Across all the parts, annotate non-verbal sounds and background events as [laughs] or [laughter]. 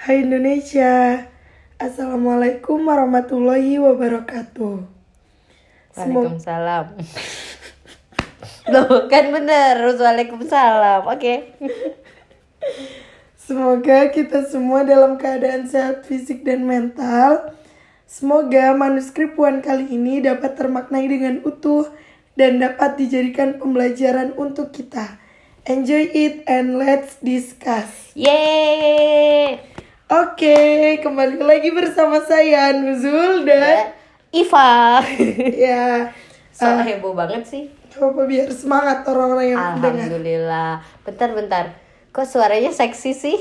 Hai Indonesia, Assalamualaikum warahmatullahi wabarakatuh. Waalaikumsalam. [laughs] Loh, kan bener. Waalaikumsalam. Oke. [laughs] Semoga kita semua dalam keadaan sehat fisik dan mental. Semoga manuskrip Puan kali ini dapat termaknai dengan utuh dan dapat dijadikan pembelajaran untuk kita. Enjoy it and let's discuss. Yeay. Oke, kembali lagi bersama saya Nuzul dan Iva. [laughs] ya, So eh, heboh banget sih. coba biar semangat orang-orang yang. Alhamdulillah. Bentar, bentar. Kok suaranya seksi sih?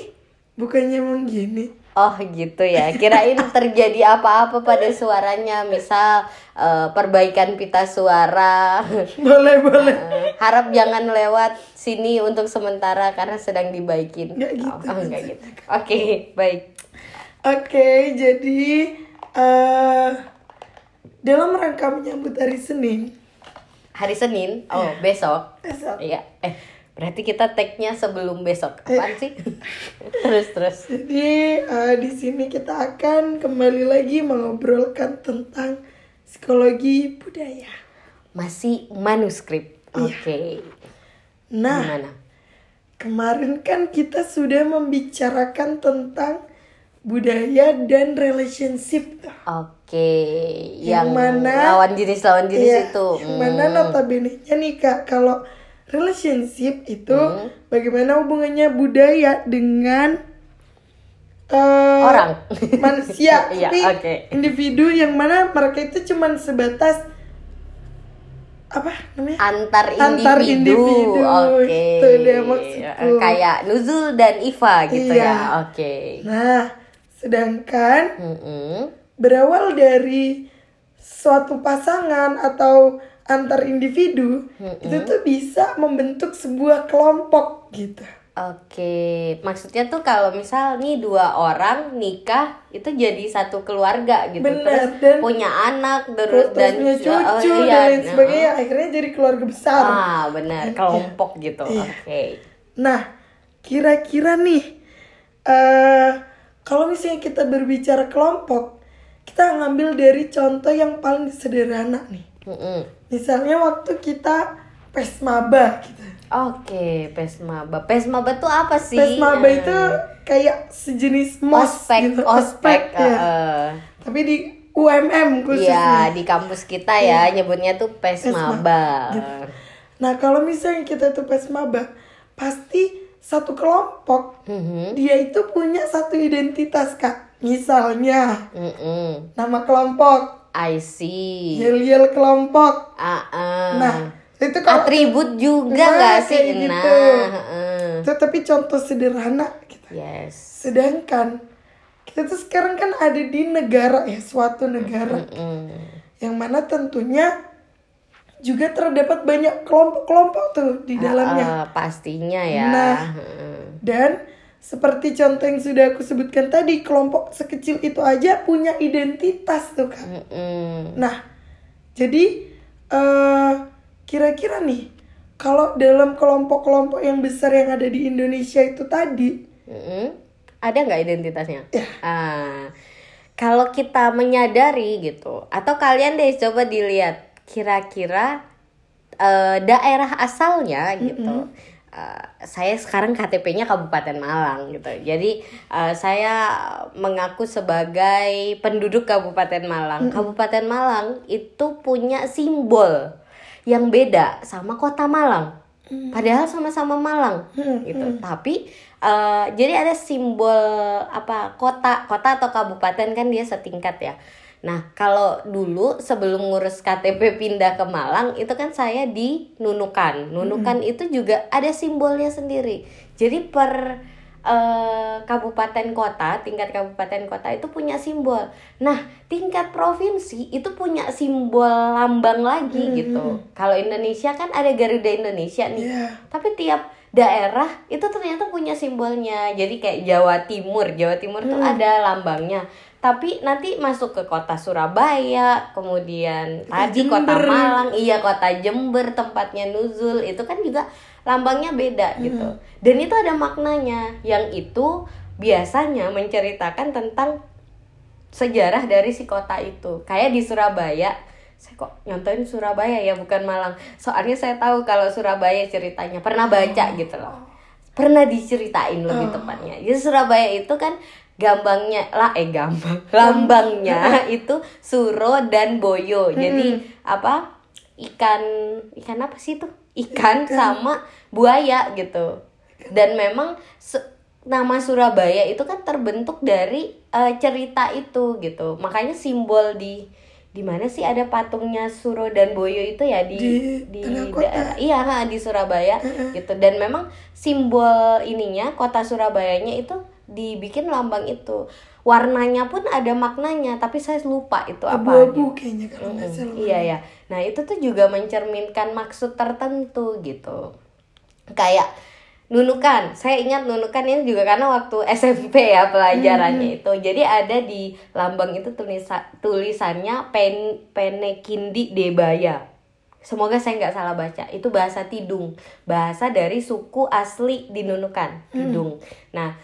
Bukannya emang gini? Oh gitu ya. Kirain [laughs] terjadi apa-apa pada suaranya. Misal eh, perbaikan pita suara. Boleh, boleh. Eh, harap jangan lewat sini untuk sementara karena sedang dibaikin. Gitu. Oh, enggak gitu. Oke, baik. Oke, jadi eh dalam rangka menyambut hari Senin, Hari Senin. Oh, besok. besok. Iya. Eh, berarti kita tag-nya sebelum besok. Apaan sih? [laughs] terus terus. Jadi eh, di sini kita akan kembali lagi mengobrolkan tentang psikologi budaya. Masih manuskrip. Oke. Nah, Gimana? kemarin kan kita sudah membicarakan tentang budaya dan relationship. Oke, Yang yang, mana- lawan jenis lawan jenis Iya, itu. Yang mana notabene-nya nih Kak, kalau relationship itu Hmm. bagaimana hubungannya budaya dengan eh, Orang. manusia, [laughs] Iya, tapi oke. individu yang mana mereka itu cuman sebatas apa namanya? Antar individu. Antar individu. Oke. Itu dia maksudku. Kayak Nuzul dan Iva gitu Iya. ya. Oke. Nah, sedangkan Mm-mm. berawal dari suatu pasangan atau antar individu itu tuh bisa membentuk sebuah kelompok gitu. Oke, maksudnya tuh kalau misal nih dua orang nikah itu jadi satu keluarga gitu, Benar, terus dan- punya anak Terus terus dan punya oh, cucu iya, dan lain nah. sebagainya akhirnya jadi keluarga besar. Ah, benar, kelompok gitu. Iya. Oke. Nah, kira-kira nih eh kalau misalnya kita berbicara kelompok, kita ngambil dari contoh yang paling sederhana nih. Mm-mm. Misalnya waktu kita pesmaba gitu. Oke, pesmaba. Pesmaba tuh apa sih? Pesmaba Eh, itu kayak sejenis mos ospek, gitu, ospek. ya. eh, Tapi di UMM Iya, khususnya. di kampus kita ya nyebutnya tuh pesmaba. Gitu. Nah, kalau misalnya kita tuh pesmaba, pasti satu kelompok Mhm. dia itu punya satu identitas, Kak. Misalnya Mm-mm. nama kelompok, I see. yel-yel kelompok. Ah, ah. Nah, itu kalau atribut juga Nah, nggak sih? gitu. Nah, heeh. itu tapi contoh sederhana gitu. yes. Sedangkan kita tuh sekarang kan ada di negara ya, suatu negara. Mm. yang mana tentunya juga terdapat banyak kelompok-kelompok tuh di dalamnya. Ah, pastinya ya. Nah. Dan seperti contoh yang sudah aku sebutkan tadi, kelompok sekecil itu aja punya identitas tuh kan. Nah, jadi eh kira-kira nih kalau dalam kelompok-kelompok yang besar yang ada di Indonesia itu tadi, Mm-mm. Ada nggak identitasnya? Ya. Ah, kalau kita menyadari gitu, atau kalian deh coba dilihat kira-kira eh, daerah asalnya gitu. Eh, saya sekarang KTP-nya Kabupaten Malang gitu. Jadi eh, saya mengaku sebagai penduduk Kabupaten Malang. Kabupaten Malang itu punya simbol yang beda sama Kota Malang. Padahal sama-sama Malang gitu. Tapi eh, jadi ada simbol apa kota kota atau kabupaten kan dia setingkat ya. Nah kalau dulu sebelum ngurus KTP pindah ke Malang itu kan saya di Nunukan. Nunukan itu juga ada simbolnya sendiri. Jadi per eh, kabupaten kota tingkat kabupaten kota itu punya simbol. Nah tingkat provinsi itu punya simbol lambang lagi gitu. Kalau Indonesia kan ada Garuda Indonesia nih. Iya. Tapi tiap daerah itu ternyata punya simbolnya. Jadi kayak Jawa Timur, Jawa Timur tuh ada lambangnya. Tapi nanti masuk ke kota Surabaya, kemudian tadi kota. Malang, iya kota Jember tempatnya nuzul itu kan juga lambangnya beda gitu. Dan itu ada maknanya. Yang itu biasanya menceritakan tentang sejarah dari si kota itu. Kayak di Surabaya, saya kok nyontoin Surabaya ya bukan Malang. Soalnya saya tahu kalau Surabaya ceritanya pernah baca gitu loh. Pernah diceritain lebih tepatnya. Jadi Surabaya itu kan gambangnya lah eh gambang [laughs] lambangnya itu suro dan boyo. Jadi apa? Ikan ikan apa sih itu? Ikan sama buaya gitu. Dan memang se- nama Surabaya itu kan terbentuk dari eh, cerita itu gitu. Makanya simbol di di mana sih ada patungnya Suro dan Boyo itu ya di Di kota. daerah iya ha, di Surabaya gitu dan memang simbol ininya kota Surabayanya itu dibikin lambang itu warnanya pun ada maknanya tapi saya lupa itu apa Abu-abu kayaknya kalau nggak salah. Iya ya. Nah itu tuh juga mencerminkan maksud tertentu gitu. Kayak nunukan. Saya ingat nunukan ini juga karena waktu [laughs] SMP ya pelajarannya itu. Jadi ada di lambang itu tulisa, tulisannya pen penekindi debaya. Semoga saya nggak salah baca. Itu bahasa Tidung, bahasa dari suku asli di Nunukan, Tidung. Nah,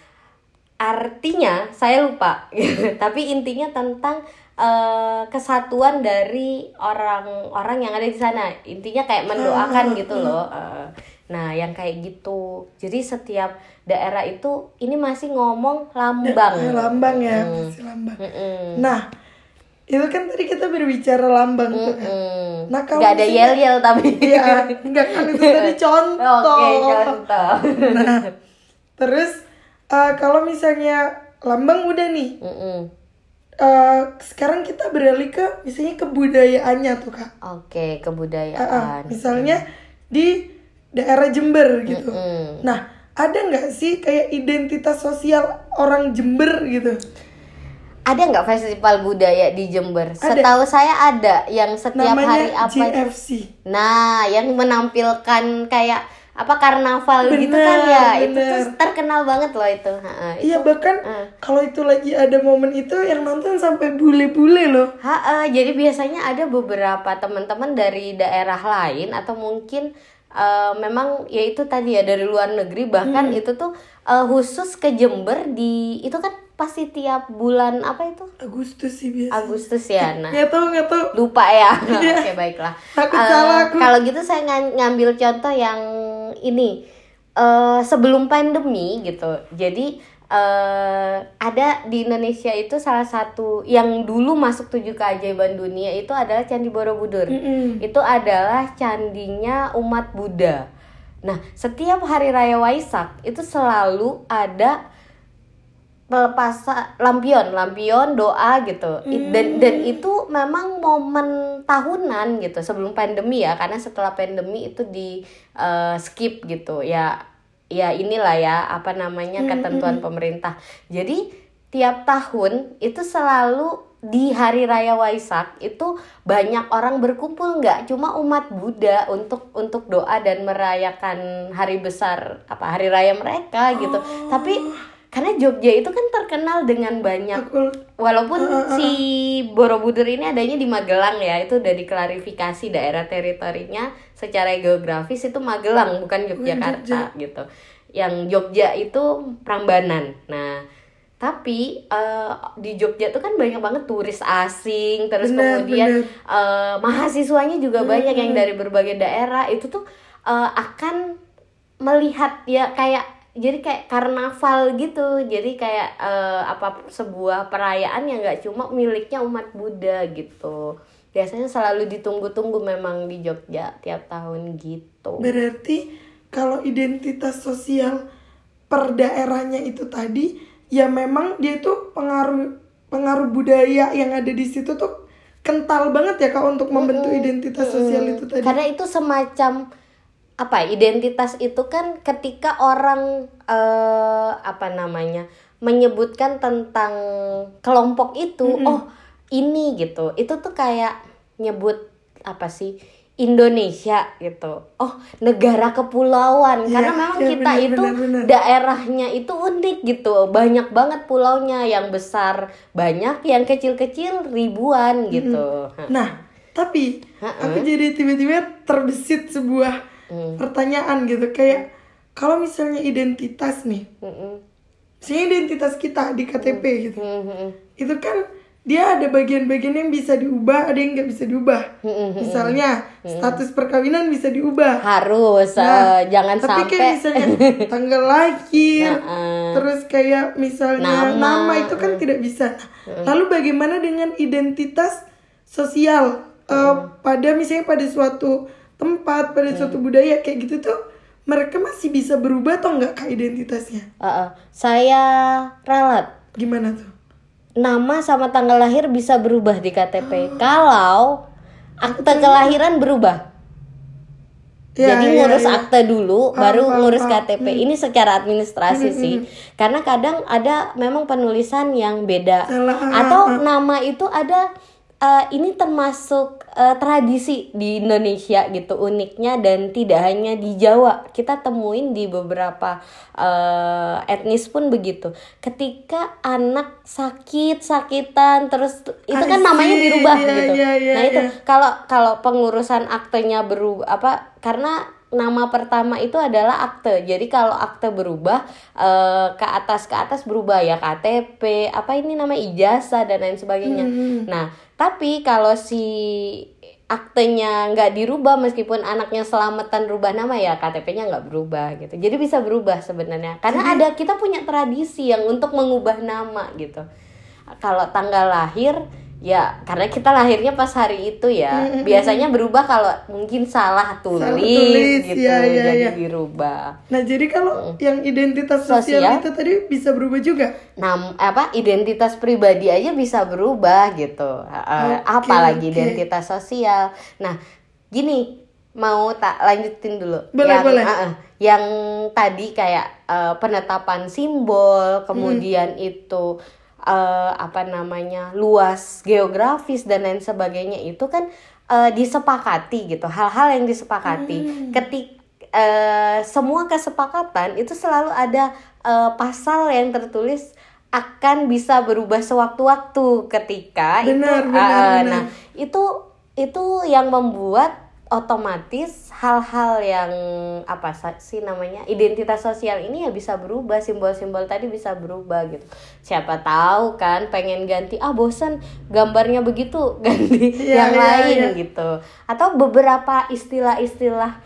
artinya saya lupa [laughs] tapi intinya tentang eh, kesatuan dari orang-orang yang ada di sana intinya kayak mendoakan gitu loh Eh, nah yang kayak gitu jadi setiap daerah itu ini masih ngomong lambang Eh, lambang ya, Hmm. pasti lambang. Mm-mm. Nah, itu kan tadi kita berbicara lambang tuh kan. Mm. Nah, kalau Nggak ada yel yel tapi Iya, enggak kan itu tadi [laughs] contoh. oke contoh Nah, terus eh, kalau misalnya lambang udah nih, Mm-mm. eh, sekarang kita beralih ke misalnya kebudayaannya tuh kak. oke Eh, eh, kebudayaan misalnya di daerah Jember gitu. Mm. Nah, ada nggak sih kayak identitas sosial orang Jember gitu? Ada nggak festival budaya di Jember? Ada. Setahu saya ada yang setiap hari Namanya apa itu? GFC. Nah, yang menampilkan kayak apa karnaval gitu Bener, kan ya? Itu bener. tuh terkenal banget loh itu. Itu. Iya bahkan eh. kalau itu lagi ada momen itu yang nonton sampai bule-bule loh. Ha-ha, jadi biasanya ada beberapa teman-teman dari daerah lain atau mungkin eh, memang ya itu tadi ya dari luar negeri bahkan Hmm. itu tuh eh, khusus ke Jember di itu kan pasti tiap bulan apa itu Agustus sih biasa. Agustus ya. Nah, Nggak tahu nggak tahu. lupa ya [laughs] oke baiklah Takut Eh, salah aku. kalau gitu saya ngan- ngambil contoh yang ini eh sebelum pandemi gitu jadi eh ada di Indonesia itu salah satu yang dulu masuk tujuh keajaiban dunia itu adalah Candi Borobudur Mm-mm. itu adalah candinya umat Buddha nah setiap hari raya Waisak itu selalu ada pelepasan lampion lampion doa gitu. It- dan dan itu memang momen tahunan gitu sebelum pandemi ya. Karena setelah pandemi itu di eh, skip gitu. Ya ya inilah ya apa namanya ketentuan pemerintah. Jadi tiap tahun itu selalu di hari raya Waisak itu banyak orang berkumpul. Nggak cuma umat Buddha untuk untuk doa dan merayakan hari besar apa hari raya mereka gitu. Tapi karena Jogja itu kan terkenal dengan banyak walaupun si Borobudur ini adanya di Magelang ya itu udah diklarifikasi daerah teritorinya secara geografis itu Magelang bukan Yogyakarta gitu. Yang Jogja itu Prambanan. Nah tapi eh, di Jogja tuh kan banyak banget turis asing terus Bener, kemudian bener. eh, mahasiswanya juga banyak yang dari berbagai daerah. Itu tuh eh, akan melihat ya kayak jadi kayak karnaval gitu. Jadi kayak eh, apa sebuah perayaan yang nggak cuma miliknya umat Buddha gitu. Biasanya selalu ditunggu-tunggu memang di Jogja tiap tahun gitu. Berarti kalau identitas sosial per daerahnya itu tadi ya memang dia itu pengaruh pengaruh budaya yang ada di situ tuh kental banget ya kak untuk membentuk identitas sosial itu tadi. karena itu semacam apa identitas itu kan ketika orang eh, apa namanya menyebutkan tentang kelompok itu oh ini gitu. Itu tuh kayak nyebut apa sih Indonesia gitu. Oh negara kepulauan. Iya, karena memang iya, kita benar, itu benar, benar. daerahnya itu unik gitu. Banyak banget pulaunya. Yang besar banyak yang kecil-kecil ribuan gitu. Nah, tapi Ha-ha. aku jadi tiba-tiba terbesit sebuah Hmm. pertanyaan gitu kayak kalau misalnya identitas nih, Mm-mm. misalnya identitas kita di KTP gitu Hmm, hmm, itu kan dia ada bagian-bagian yang bisa diubah ada yang nggak bisa diubah. Hmm, misalnya status perkawinan bisa diubah. Harus Nah, eh, jangan tapi sampai kayak misalnya [laughs] tanggal lahir Nah, terus kayak misalnya Nama. nama, itu kan tidak bisa. Nah, lalu bagaimana dengan identitas sosial? Eh, pada misalnya pada suatu tempat pada suatu budaya kayak gitu tuh mereka masih bisa berubah atau enggak kak identitasnya eh, eh, saya ralat gimana tuh nama sama tanggal lahir bisa berubah di KTP [gasps] kalau akte kelahiran berubah Ya, Jadi ya, ngurus ya. akte dulu, Paham, baru paham, ngurus paham. Hmm. KTP. Ini secara administrasi sih. Karena kadang ada memang penulisan yang beda. Salah, ah, Atau nama itu ada eh, ini termasuk eh, tradisi di Indonesia gitu uniknya dan tidak hanya di Jawa. Kita temuin di beberapa eh, etnis pun begitu. Ketika anak sakit sakitan terus itu kan namanya dirubah Iya, gitu. iya, iya, nah itu iya. kalau kalau pengurusan aktenya berubah apa karena nama pertama itu adalah akte. Jadi kalau akte berubah eh, ke atas ke atas berubah ya KTP apa ini nama ijazah dan lain sebagainya. Nah tapi kalau si aktenya nggak dirubah meskipun anaknya selamatan rubah nama ya KTP-nya nggak berubah gitu. Jadi bisa berubah sebenarnya. Karena ada kita punya tradisi yang untuk mengubah nama gitu. Kalau tanggal lahir ya karena kita lahirnya pas hari itu ya. Biasanya berubah kalau mungkin salah tulis, tulis, gitu iya, iya, jadi iya. dirubah. Nah jadi kalau yang identitas sosial, Sosial. itu tadi bisa berubah juga? Nam apa identitas pribadi aja bisa berubah gitu. Oke, apalagi oke. identitas sosial. Nah gini mau tak lanjutin dulu? Boleh, yang boleh. eh, eh, yang tadi kayak eh, penetapan simbol kemudian itu eh, apa namanya luas geografis dan lain sebagainya itu kan eh, disepakati gitu hal-hal yang disepakati ketik eh, semua kesepakatan itu selalu ada eh, pasal yang tertulis akan bisa berubah sewaktu-waktu ketika Benar, itu benar, eh, benar. nah itu itu yang membuat otomatis hal-hal yang apa sih namanya identitas sosial ini ya bisa berubah simbol-simbol tadi bisa berubah gitu siapa tahu kan pengen ganti ah bosan gambarnya begitu [laughs] ganti Iya, yang iya, lain iya. gitu atau beberapa istilah-istilah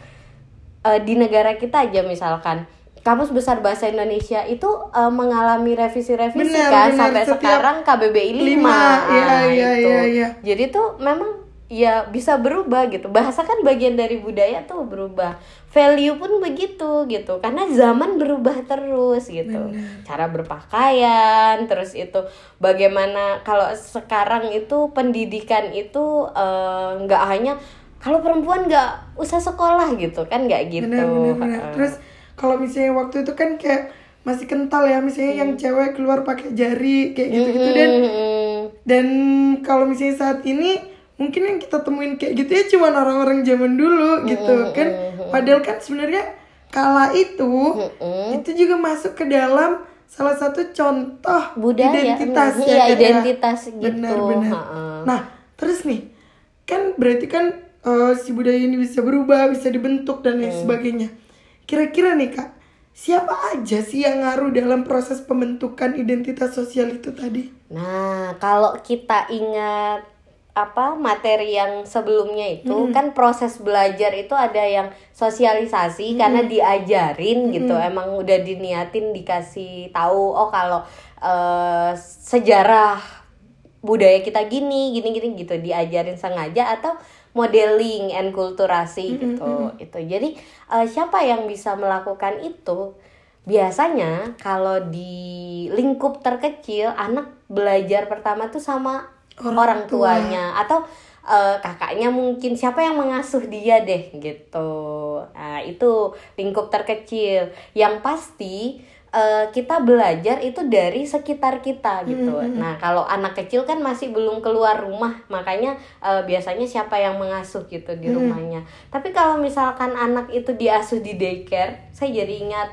eh, di negara kita aja misalkan kamus besar bahasa Indonesia itu eh, mengalami revisi-revisi kan benar. sampai sekarang KBBI 5 lima, iya, Ah, iya, itu. iya, iya. Jadi tuh memang ya bisa berubah gitu. Bahasa kan bagian dari budaya tuh berubah. Value pun begitu gitu. Karena zaman berubah terus gitu. Cara berpakaian, terus itu bagaimana kalau sekarang itu pendidikan itu eh, nggak hanya kalau perempuan nggak usah sekolah gitu kan nggak gitu. benar benar Heeh. terus kalau misalnya waktu itu kan kayak masih kental ya misalnya yang cewek keluar pakai jari kayak gitu gitu dan Mm-mm. dan kalau misalnya saat ini mungkin yang kita temuin kayak gitu ya cuma orang-orang zaman dulu gitu kan. padahal kan sebenarnya kala itu itu juga masuk ke dalam salah satu contoh Budaya, identitas mm, ya iya, ya. identitas gitu, benar benar. Nah terus nih kan berarti kan eh, si budaya ini bisa berubah bisa dibentuk dan Mm. lain sebagainya. Kira-kira nih kak siapa aja sih yang ngaruh dalam proses pembentukan identitas sosial itu tadi? Nah, kalau kita ingat apa materi yang sebelumnya itu kan proses belajar itu ada yang sosialisasi karena diajarin gitu emang udah diniatin dikasih tahu oh kalau eh, sejarah budaya kita gini gini gini gitu diajarin sengaja atau modeling and kulturasi gitu itu. Jadi eh, siapa yang bisa melakukan itu? Biasanya kalau di lingkup terkecil anak belajar pertama tuh sama Orang orang, tua. tuanya. Atau eh, kakaknya mungkin. Siapa yang mengasuh dia deh gitu. Nah itu lingkup terkecil. Yang pasti eh, kita belajar itu dari sekitar kita gitu. Nah kalau anak kecil kan masih belum keluar rumah. Makanya eh, biasanya siapa yang mengasuh gitu di rumahnya. Tapi kalau misalkan anak itu diasuh di daycare saya jadi ingat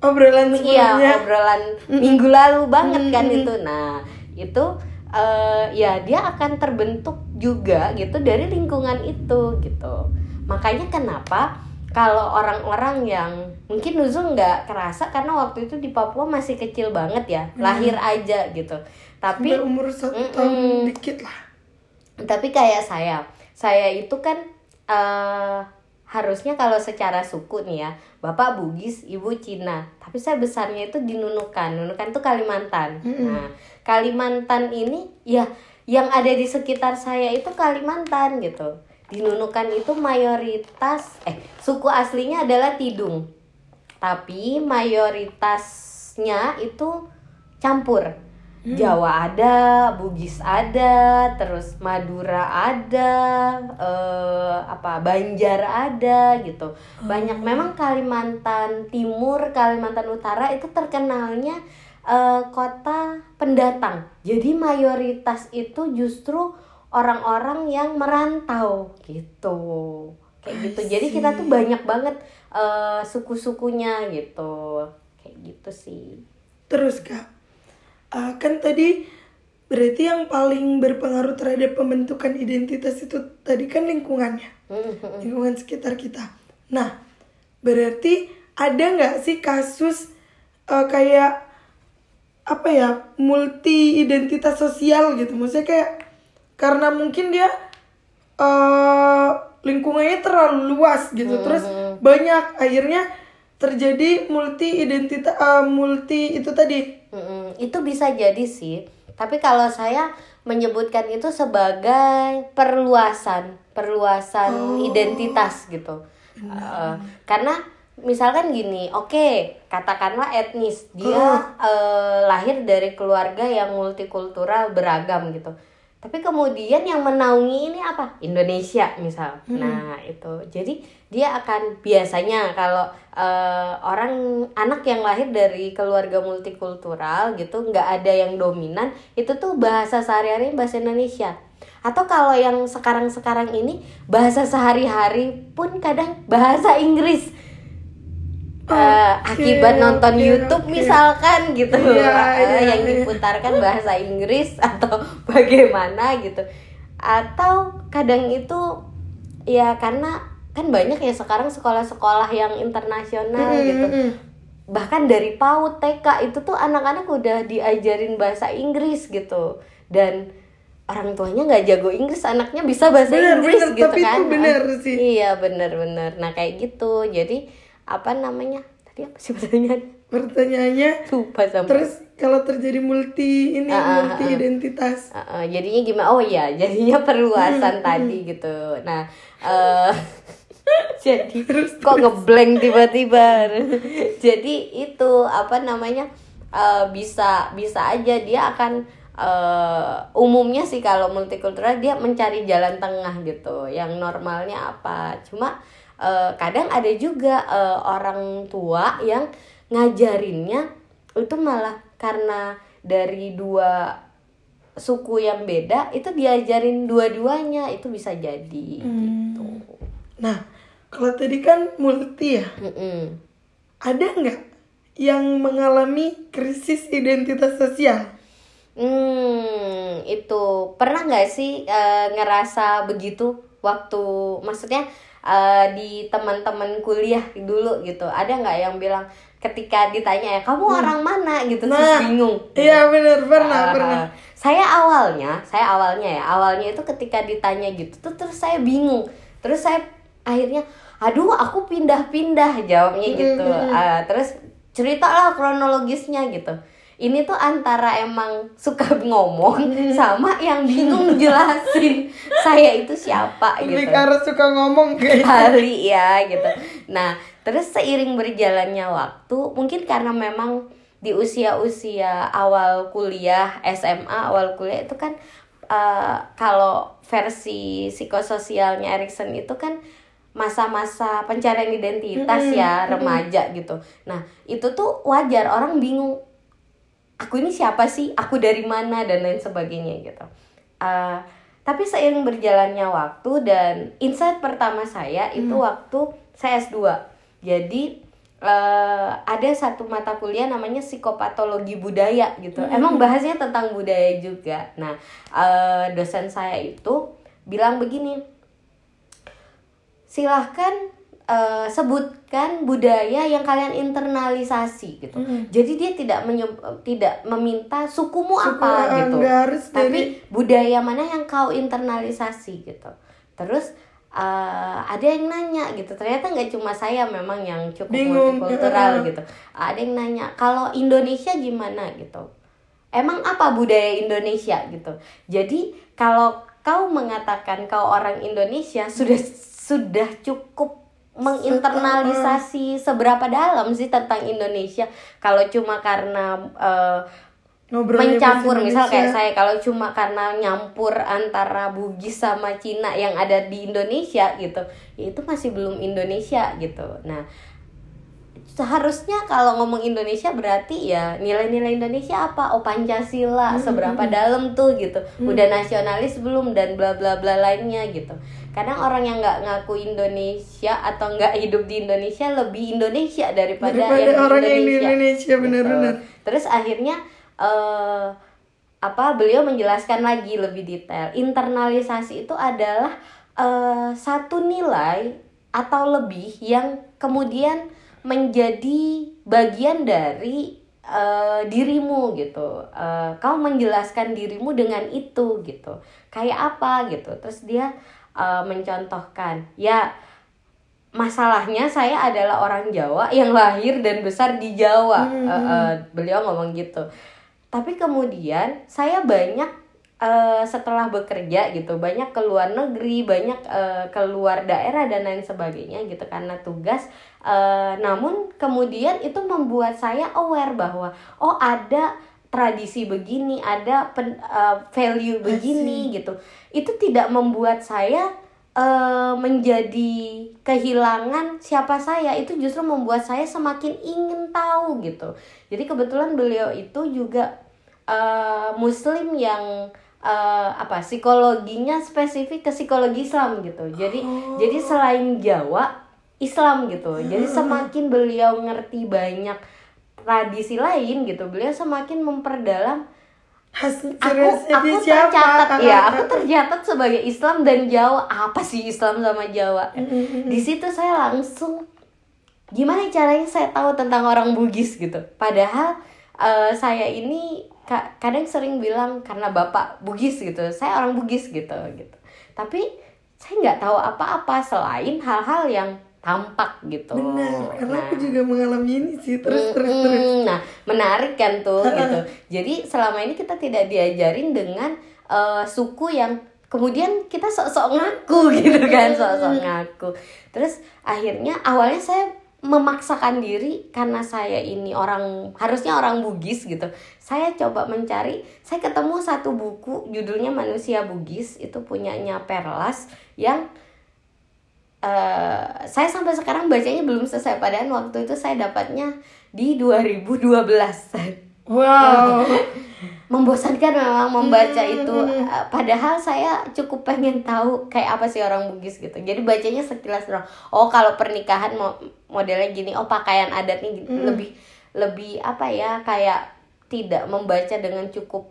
obrolan Iya, sebelumnya. obrolan minggu lalu banget kan itu. Nah, itu eh, ya dia akan terbentuk juga gitu dari lingkungan itu gitu. Makanya kenapa kalau orang-orang yang mungkin Nuzul nggak kerasa karena waktu itu di Papua masih kecil banget ya lahir aja gitu tapi Sampai umur satu Mm-mm. tahun dikit lah. tapi kayak saya saya itu kan eh harusnya kalau secara suku nih ya bapak Bugis ibu Cina tapi saya besarnya itu di Nunukan Nunukan itu Kalimantan nah Kalimantan ini ya yang ada di sekitar saya itu Kalimantan gitu. Di Nunukan itu mayoritas eh suku aslinya adalah Tidung. Tapi mayoritasnya itu campur. Jawa ada, Bugis ada, terus Madura ada, eh, apa Banjar ada gitu. Banyak. Memang Kalimantan Timur, Kalimantan Utara itu terkenalnya eh, kota pendatang. Jadi mayoritas itu justru orang-orang yang merantau gitu. Kayak gitu. Jadi kita tuh banyak banget eh, suku-sukunya gitu. Kayak gitu sih. Terus kak, eh, kan tadi berarti yang paling berpengaruh terhadap pembentukan identitas itu tadi kan lingkungannya, lingkungan sekitar kita. Nah, berarti ada nggak sih kasus eh, kayak apa ya multi identitas sosial gitu? Maksudnya kayak karena mungkin dia eh lingkungannya terlalu luas gitu, terus banyak akhirnya terjadi multi identitas multi itu tadi Mm-mm, itu bisa jadi sih. Tapi kalau saya menyebutkan itu sebagai perluasan, perluasan identitas gitu. Eh, karena misalkan gini, oke, katakanlah etnis, dia eh, lahir dari keluarga yang multikultural beragam gitu. Tapi kemudian yang menaungi ini apa? Indonesia misal. Nah, itu. Jadi dia akan biasanya kalau eh, orang anak yang lahir dari keluarga multikultural gitu, nggak ada yang dominan, itu tuh bahasa sehari-hari bahasa Indonesia. Atau kalau yang sekarang-sekarang ini bahasa sehari-hari pun kadang bahasa Inggris. Eh, akibat nonton oke, YouTube oke. misalkan gitu. Eh, [laughs] iya, yang iya. diputarkan bahasa Inggris [laughs] atau bagaimana gitu. Atau kadang itu ya karena kan banyak ya sekarang sekolah-sekolah yang internasional Mm, gitu. mm, bahkan dari PAUD TK itu tuh anak-anak udah diajarin bahasa Inggris gitu. Dan orang tuanya nggak jago Inggris anaknya bisa bahasa Bener, Inggris bener, gitu tapi itu kan. bener sih. iya bener-bener nah kayak gitu. Jadi apa namanya tadi apa sih pertanyaan pertanyaannya lupa sampai terus kalau terjadi multi ini ah, multi identitas Uh, uh, jadinya gimana? Oh iya, jadinya perluasan tadi gitu. Nah, eh [laughs] jadi kok ngeblank tiba-tiba. [laughs] jadi itu apa namanya? eh, bisa bisa aja dia akan eh, umumnya sih kalau multikultural dia mencari jalan tengah gitu. Yang normalnya apa? Cuma eh, kadang ada juga eh, orang tua yang ngajarinnya itu malah karena dari dua suku yang beda itu diajarin dua-duanya itu bisa jadi gitu. nah kalau tadi kan multi ya Mm-mm. ada nggak yang mengalami krisis identitas sosial Hmm, itu pernah nggak sih eh, ngerasa begitu waktu maksudnya eh, di teman-teman kuliah dulu gitu ada nggak yang bilang ketika ditanya ya kamu orang mana gitu terus Nah, bingung iya bener pernah Ah, pernah Saya awalnya, saya awalnya ya, awalnya itu ketika ditanya gitu tuh terus saya bingung. Terus saya akhirnya, aduh aku pindah-pindah jawabnya gitu. Ah, terus ceritalah kronologisnya gitu. Ini tuh antara emang suka [laughs] ngomong sama yang bingung jelasin [laughs] saya itu siapa gitu. arah suka ngomong kayak kali ya gitu. Nah, terus seiring berjalannya waktu, mungkin karena memang di usia-usia awal kuliah, SMA awal kuliah itu kan eh, kalau versi psikososialnya Erikson itu kan masa-masa pencarian identitas ya remaja gitu. Nah, itu tuh wajar orang bingung aku ini siapa sih, aku dari mana dan lain sebagainya gitu. Eh, tapi seiring berjalannya waktu dan insight pertama saya itu waktu saya S2. Jadi eh, ada satu mata kuliah namanya psikopatologi budaya gitu. Emang bahasnya tentang budaya juga. Nah, eh, dosen saya itu bilang begini, silahkan eh, sebutkan budaya yang kalian internalisasi gitu. Jadi dia tidak menye- tidak meminta sukumu Suku, apa gitu. harus Tapi dari- budaya mana yang kau internalisasi gitu. Terus eh, ada yang nanya gitu. Ternyata nggak cuma saya memang yang cukup Bingung, multikultural gitu. Ada yang nanya kalau Indonesia gimana gitu. Emang apa budaya Indonesia gitu. Jadi kalau kau mengatakan kau orang Indonesia sudah sudah cukup menginternalisasi seberapa dalam sih tentang Indonesia. Kalau cuma karena Ngobrolnya mencampur misal kayak saya kalau cuma karena nyampur antara Bugis sama Cina yang ada di Indonesia gitu ya itu masih belum Indonesia gitu. Nah seharusnya kalau ngomong Indonesia berarti ya nilai-nilai Indonesia apa? Oh Pancasila seberapa dalam tuh gitu. Udah nasionalis belum dan bla bla bla lainnya gitu kadang orang yang nggak ngaku Indonesia atau nggak hidup di Indonesia lebih Indonesia daripada, Daripada yang orang yang di Indonesia, Indonesia, Gitu. benar-benar. terus akhirnya eh apa beliau menjelaskan lagi lebih detail. Internalisasi itu adalah eh, satu nilai atau lebih yang kemudian menjadi bagian dari eh, dirimu gitu. Eh, kau menjelaskan dirimu dengan itu gitu. Kayak apa gitu. Terus dia eh, mencontohkan. Ya masalahnya saya adalah orang Jawa yang lahir dan besar di Jawa. Eh, eh, beliau ngomong gitu. Tapi kemudian saya banyak eh, setelah bekerja gitu banyak keluar negeri banyak eh, keluar daerah dan lain sebagainya gitu karena tugas Eh, namun kemudian itu membuat saya aware bahwa oh ada tradisi begini ada pen- eh, value begini gitu. Itu tidak membuat saya eh, menjadi kehilangan siapa saya. Itu justru membuat saya semakin ingin tahu gitu. Jadi kebetulan beliau itu juga eh, muslim yang eh, apa psikologinya spesifik ke psikologi Islam gitu. Jadi jadi selain Jawa Islam gitu. Jadi semakin beliau ngerti banyak tradisi lain gitu. Beliau semakin memperdalam aku aku siapa? tercatat. Ya aku tercatat sebagai Islam dan Jawa. Apa sih Islam sama Jawa? Di situ saya langsung gimana caranya saya tahu tentang orang Bugis? gitu. Padahal eh, saya ini ka- kadang sering bilang karena bapak Bugis gitu saya orang Bugis gitu gitu. Tapi saya nggak tahu apa-apa selain hal-hal yang tampak gitu Benar, karena Nah. aku juga mengalami ini sih. Terus terus Mm-mm. terus. Nah, menarik kan tuh gitu. Jadi selama ini kita tidak diajarin dengan eh, suku yang kemudian kita sok-sok ngaku [laughs] gitu kan, sok-sok ngaku. Terus akhirnya awalnya saya memaksakan diri karena saya ini orang harusnya orang Bugis gitu. Saya coba mencari, saya ketemu satu buku judulnya Manusia Bugis itu punyanya Perlas yang eh saya sampai sekarang bacanya belum selesai. Padahal waktu itu saya dapatnya di 2012 [laughs] Wow. [laughs] membosankan memang membaca itu. Eh, padahal saya cukup pengen tahu kayak apa sih orang Bugis gitu. Jadi bacanya sekilas doang. Oh kalau pernikahan mo- modelnya gini oh pakaian adatnya gini. lebih lebih apa ya kayak tidak membaca dengan cukup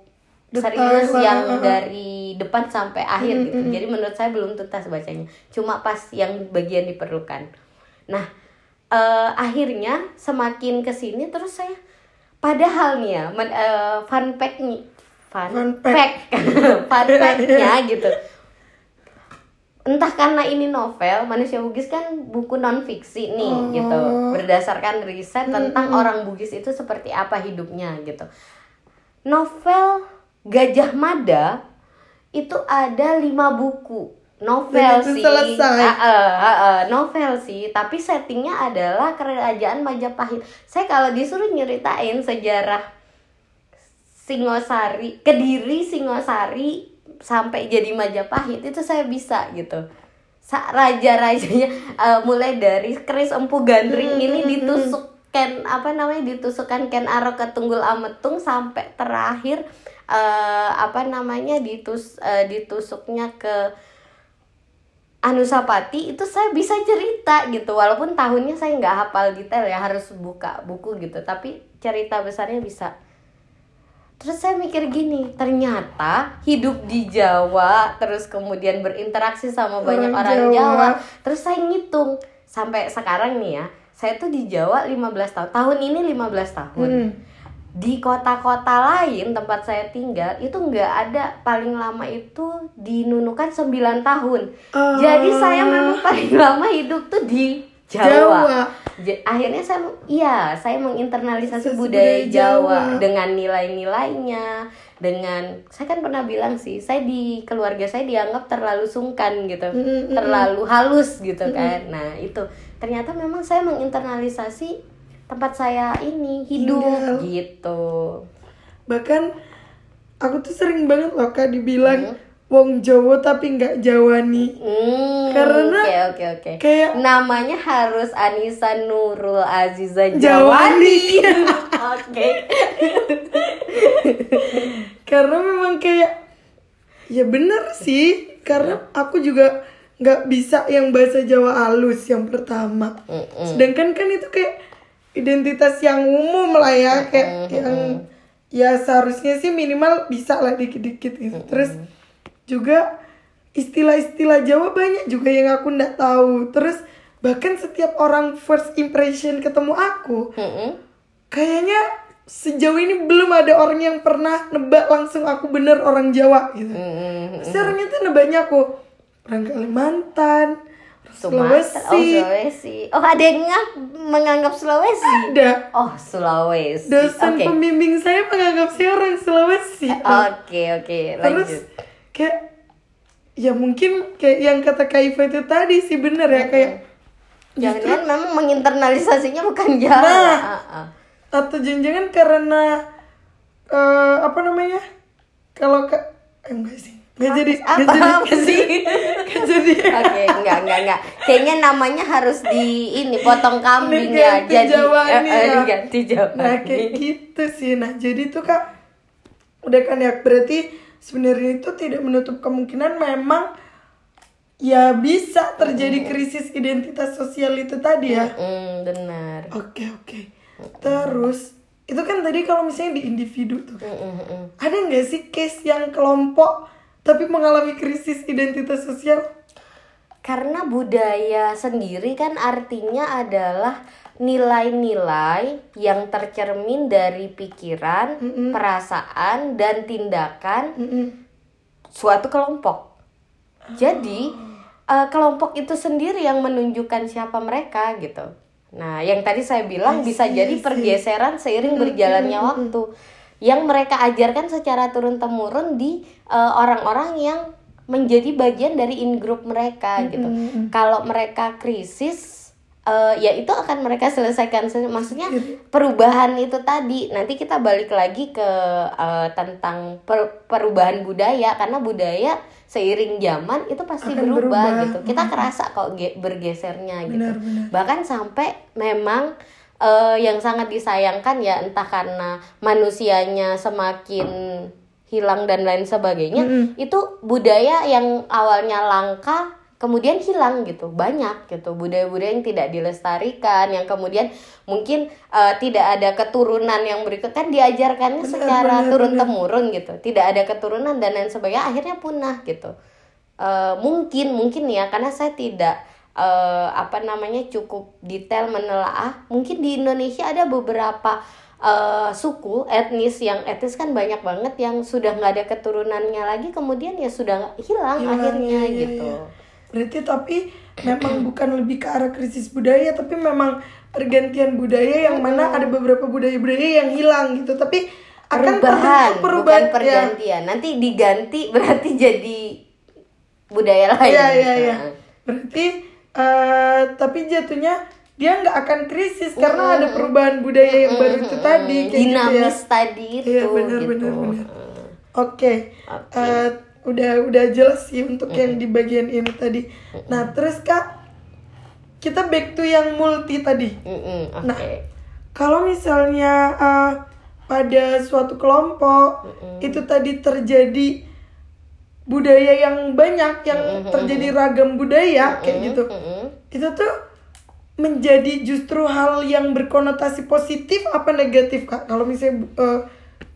Detail serius yang dari depan sampai akhir gitu. jadi menurut saya belum tuntas bacanya. Cuma pas yang bagian diperlukan. Nah eh, akhirnya semakin ke sini terus saya padahal nih ya men- eh, fun fact nih fun, Fun fact. [laughs] fun [laughs] fact-nya gitu. Entah karena ini novel manusia Bugis kan buku non fiksi nih Oh. gitu. Berdasarkan riset tentang orang Bugis itu seperti apa hidupnya gitu. Novel Gajah Mada itu ada lima buku. Novel Dan sih. selesai. Ah, ah, ah, novel sih tapi settingnya adalah kerajaan Majapahit. Saya kalau disuruh nyeritain sejarah Singosari Kediri Singosari sampai jadi Majapahit itu saya bisa gitu. Sa- raja-rajanya eh, mulai dari Kris Empu Gandring ini ditusuk Ken apa namanya ditusukkan Ken Arok ke Tunggul Ametung sampai terakhir eh, apa namanya ditus eh, ditusuknya ke Anusapati itu saya bisa cerita gitu walaupun tahunnya saya nggak hafal detail ya harus buka buku gitu tapi cerita besarnya bisa terus saya mikir gini ternyata hidup di Jawa terus kemudian berinteraksi sama banyak Orang orang Jawa. Jawa. terus saya ngitung sampai sekarang nih ya saya tuh di Jawa 15 tahun tahun ini 15 tahun Hmm. di kota-kota lain tempat saya tinggal itu nggak ada paling lama itu di Nunukan 9 tahun Ah. jadi saya memang paling lama hidup tuh di Jawa, Jawa. Ja- akhirnya saya iya saya menginternalisasi budaya budaya Jawa, Jawa. dengan nilai-nilainya dengan saya kan pernah bilang sih saya di keluarga saya dianggap terlalu sungkan gitu Mm, mm, mm. terlalu halus gitu kan nah itu ternyata memang saya menginternalisasi tempat saya ini hidup Tinggal. gitu Bahkan aku tuh sering banget loh kak dibilang Hmm. wong Jawa tapi nggak Jawani. Hmm, Karena oke oke oke kayak- namanya harus Anissa Nurul Aziza Jawani. Jawani [laughs] oke Karena memang kayak ya bener sih. Karena aku juga nggak bisa yang bahasa Jawa halus yang pertama. Mm-mm. Sedangkan kan itu kayak identitas yang umum lah ya kayak yang ya seharusnya sih minimal bisa lah dikit-dikit gitu. Terus juga istilah-istilah Jawa banyak juga yang aku nggak tahu. Terus bahkan setiap orang first impression ketemu aku Mm-mm. kayaknya sejauh ini belum ada orang yang pernah nebak langsung aku bener orang Jawa gitu. Pasti orangnya tuh nebaknya aku orang Kalimantan, orang Sumatera, oh Sulawesi, Sulawesi. Oh ada yang menganggap Sulawesi. ada Oh Sulawesi. dosen Oke. pembimbing saya menganggap saya orang Sulawesi. Oke oke Terus lanjut. kayak ya mungkin kayak yang kata Kaifa itu tadi sih bener ya kayak Jangan-jangan memang menginternalisasinya bukan Jawa. Nah. Ah, ah. atau jangan-jangan karena eh apa namanya kalau ke eh, enggak sih nggak jadi Apa, jadi apa sih? [laughs] nggak jadi Oke, enggak, enggak, enggak. Kayaknya namanya harus di ini potong kambing ya. Jadi Jawani eh, eh, ya. diganti Jawa. Nah kayak gitu sih. Nah jadi tuh kak, udah kan ya berarti sebenarnya itu tidak menutup kemungkinan memang ya bisa terjadi krisis identitas sosial itu tadi ya. Benar. Oke oke. Terus itu kan tadi kalau misalnya di individu tuh, Mm, mm, mm. ada nggak sih case yang kelompok tapi mengalami krisis identitas sosial? Karena budaya sendiri kan artinya adalah nilai-nilai yang tercermin dari pikiran, Mm-mm. perasaan, dan tindakan Mm-mm. suatu kelompok. Jadi eh, kelompok itu sendiri yang menunjukkan siapa mereka gitu. Nah, yang tadi saya bilang bisa jadi pergeseran seiring berjalannya waktu. Yang mereka ajarkan secara turun temurun di eh, orang-orang yang menjadi bagian dari in group mereka gitu. Kalau mereka krisis eh, ya itu akan mereka selesaikan maksudnya perubahan itu tadi. Nanti kita balik lagi ke eh, tentang per- perubahan budaya. Karena budaya seiring zaman itu pasti Akan berubah, berubah. gitu. Kita kerasa kok ge- bergesernya gitu. Benar, benar. bahkan sampai memang eh, yang sangat disayangkan ya entah karena manusianya semakin hilang dan lain sebagainya itu budaya yang awalnya langka kemudian hilang gitu banyak gitu. Budaya-budaya yang tidak dilestarikan yang kemudian mungkin eh, tidak ada keturunan yang berikut kan diajarkannya Benar, secara benar, turun benar. temurun gitu. Tidak ada keturunan dan lain sebagainya akhirnya punah gitu. Eh, mungkin mungkin ya karena saya tidak eh, apa namanya cukup detail menelaah mungkin di Indonesia ada beberapa eh, suku etnis yang etnis kan banyak banget yang sudah nggak ada keturunannya lagi kemudian ya sudah hilang Hilang, akhirnya iya, iya, gitu iya. Berarti tapi memang bukan lebih ke arah krisis budaya tapi memang pergantian budaya yang mana ada beberapa budaya-budaya yang hilang gitu. Tapi akan perubahan perubahan bukan pergantian nanti diganti [laughs] berarti jadi budaya lain Iya iya iya. Berarti eh, tapi jatuhnya dia nggak akan krisis karena ada perubahan budaya yang baru itu tadi kayak gitu ya. dinamis tadi itu Iya benar gitu benar benar. Oke. Eh, udah udah jelas sih untuk yang di bagian ini tadi. Nah, terus Kak kita back to yang multi tadi. Mm-mm, oke Nah, Kalau misalnya eh, pada suatu kelompok itu tadi terjadi budaya yang banyak yang terjadi ragam budaya kayak gitu. Itu tuh menjadi justru hal yang berkonotasi positif apa negatif Kak? Kalau misalnya eh,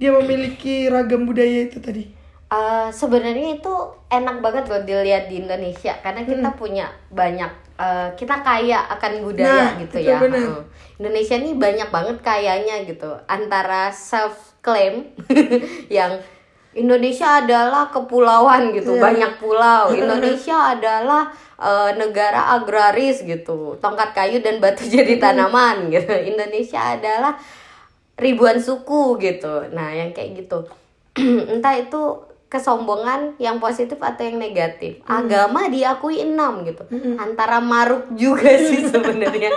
dia memiliki ragam budaya itu tadi. Uh, sebenarnya itu enak banget loh dilihat di Indonesia karena kita punya banyak eh, kita kaya akan budaya Nah, gitu itu ya. benar. Heeh. Indonesia ini banyak banget kayanya gitu. Antara self claim [laughs] yang Indonesia adalah kepulauan gitu, Iya. banyak pulau. [laughs] Indonesia adalah eh, negara agraris gitu, tongkat kayu dan batu jadi tanaman [laughs] gitu. Indonesia adalah ribuan suku gitu. Nah, yang kayak gitu. [clears throat] Entah itu kesombongan yang positif atau yang negatif. Agama diakui enam gitu. Antara maruk juga [laughs] sih sebenarnya.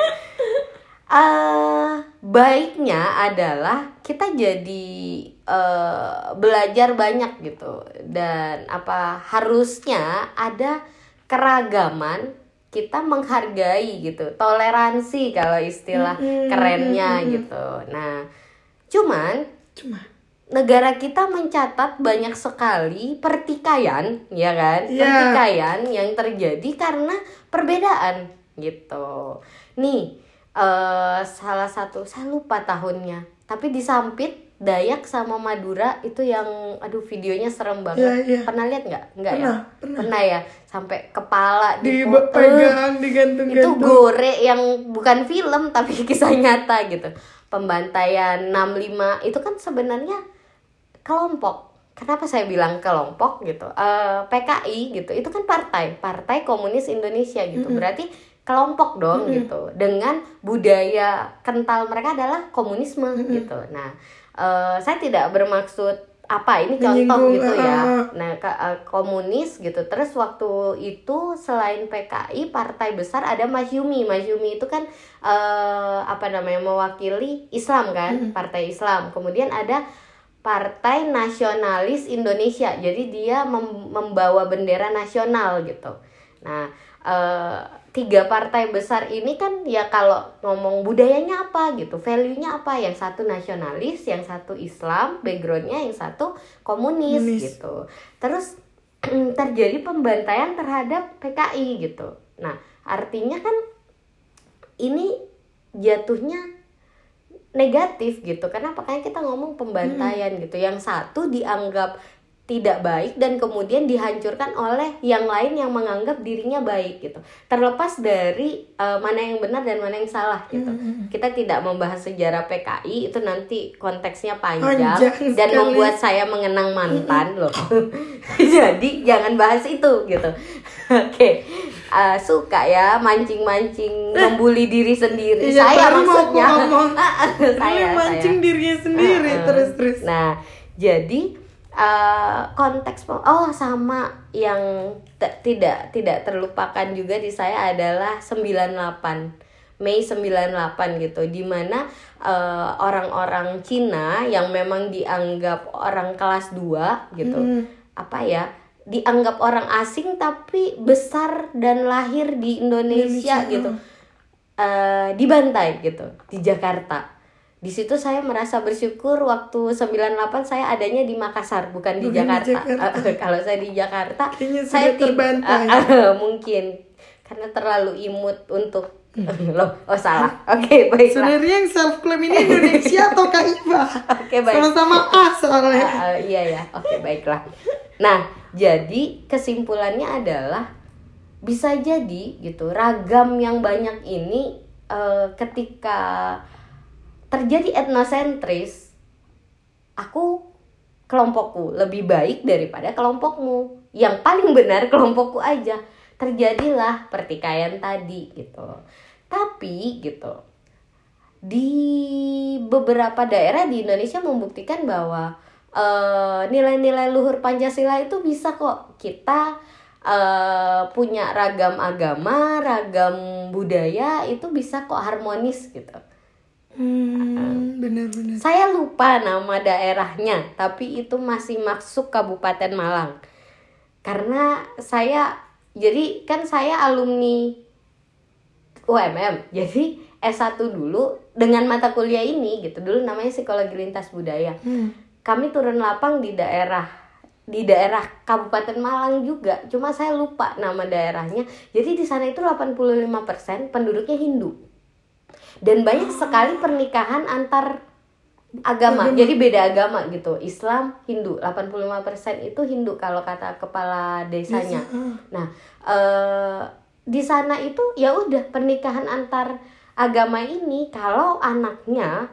eh baiknya adalah kita jadi eh, belajar banyak gitu. Dan apa harusnya ada keragaman kita menghargai gitu. Toleransi kalau istilah kerennya gitu. Nah cuman Cuma. negara kita mencatat banyak sekali pertikaian ya kan? Iya. pertikaian yang terjadi karena perbedaan gitu. Nih eh salah satu saya lupa tahunnya tapi di Sampit Dayak sama Madura itu yang aduh videonya serem banget. Iya, iya. pernah lihat nggak? Nggak ya? Pernah, pernah. ya? Sampai kepala. Dipegang, itu digantung-gantung. gore yang bukan film [laughs] tapi kisah nyata gitu. Pembantaian 65 itu kan sebenarnya kelompok. Kenapa saya bilang kelompok gitu? Eh, PKI gitu itu kan partai. Partai komunis Indonesia gitu. Berarti kelompok dong gitu. Dengan budaya kental mereka adalah komunisme gitu. Nah eh, saya tidak bermaksud apa ini contoh Menyinggung, gitu ya ah. Nah, ke- eh, komunis gitu. Terus waktu itu selain PKI, partai besar ada Masyumi. Masyumi itu kan eh apa namanya mewakili Islam kan, partai Islam. Kemudian ada Partai Nasionalis Indonesia. Jadi dia mem- membawa bendera nasional gitu. Nah, eh tiga partai besar ini kan ya kalau ngomong budayanya apa gitu, value-nya apa? Yang satu nasionalis, yang satu Islam, backgroundnya yang satu komunis, Komunis. gitu. Terus [clears throat] terjadi pembantaian terhadap PKI gitu. Nah, artinya kan ini jatuhnya negatif gitu. Kenapa? Karena kita ngomong pembantaian gitu. Yang satu dianggap tidak baik dan kemudian dihancurkan oleh yang lain yang menganggap dirinya baik gitu. Terlepas dari eh, mana yang benar dan mana yang salah gitu. Kita tidak membahas sejarah PKI itu nanti konteksnya panjang, Panjang dan sekali. membuat saya mengenang mantan loh. [laughs] Jadi jangan bahas itu gitu. [laughs] Oke. Eh, suka ya mancing-mancing membuli diri sendiri. Iya, saya baru mau maksudnya. ngomong. [laughs] saya, mancing saya. dirinya sendiri Heeh. terus terus. Nah, jadi eh, konteks oh sama yang tidak tidak terlupakan juga di saya adalah 98 Mei 98 gitu di mana eh, orang-orang Cina yang memang dianggap orang kelas 2 gitu Mm. apa ya dianggap orang asing tapi besar dan lahir di Indonesia, Indonesia, gitu eh, dibantai gitu di Jakarta. Di situ saya merasa bersyukur waktu 98 saya adanya di Makassar bukan di Bukan di Jakarta. Jakarta. [laughs] Kalau saya di Jakarta Kayaknya saya terbantai. eh, eh, mungkin karena terlalu imut untuk [laughs] loh oh salah. Oke, baiklah. Sebenarnya yang self claim ini Indonesia atau Kaiba? [laughs] Oke, baik. Sama-sama A soalnya. Ah, ah, iya ya, oke baiklah. Nah, jadi kesimpulannya adalah bisa jadi gitu ragam yang banyak ini eh, ketika terjadi etnosentris, aku kelompokku lebih baik daripada kelompokmu. Yang paling benar kelompokku aja. Terjadilah pertikaian tadi gitu. Tapi gitu di beberapa daerah di Indonesia membuktikan bahwa eh, nilai-nilai luhur Pancasila itu bisa kok kita eh, punya ragam agama, ragam budaya itu bisa kok harmonis gitu. Hmm, benar-benar. Saya lupa nama daerahnya, tapi itu masih masuk Kabupaten Malang. Karena saya jadi kan saya alumni UMM. Jadi S1 dulu dengan mata kuliah ini gitu. Dulu namanya Psikologi Lintas Budaya. Hmm. Kami turun lapang di daerah di daerah Kabupaten Malang juga. Cuma saya lupa nama daerahnya. Jadi di sana itu 85% penduduknya Hindu. Dan banyak sekali pernikahan antar agama. Jadi beda agama gitu. Islam, Hindu. 85% itu Hindu kalau kata kepala desanya. Desa, ah. Nah, eh di sana itu ya udah pernikahan antar agama ini kalau anaknya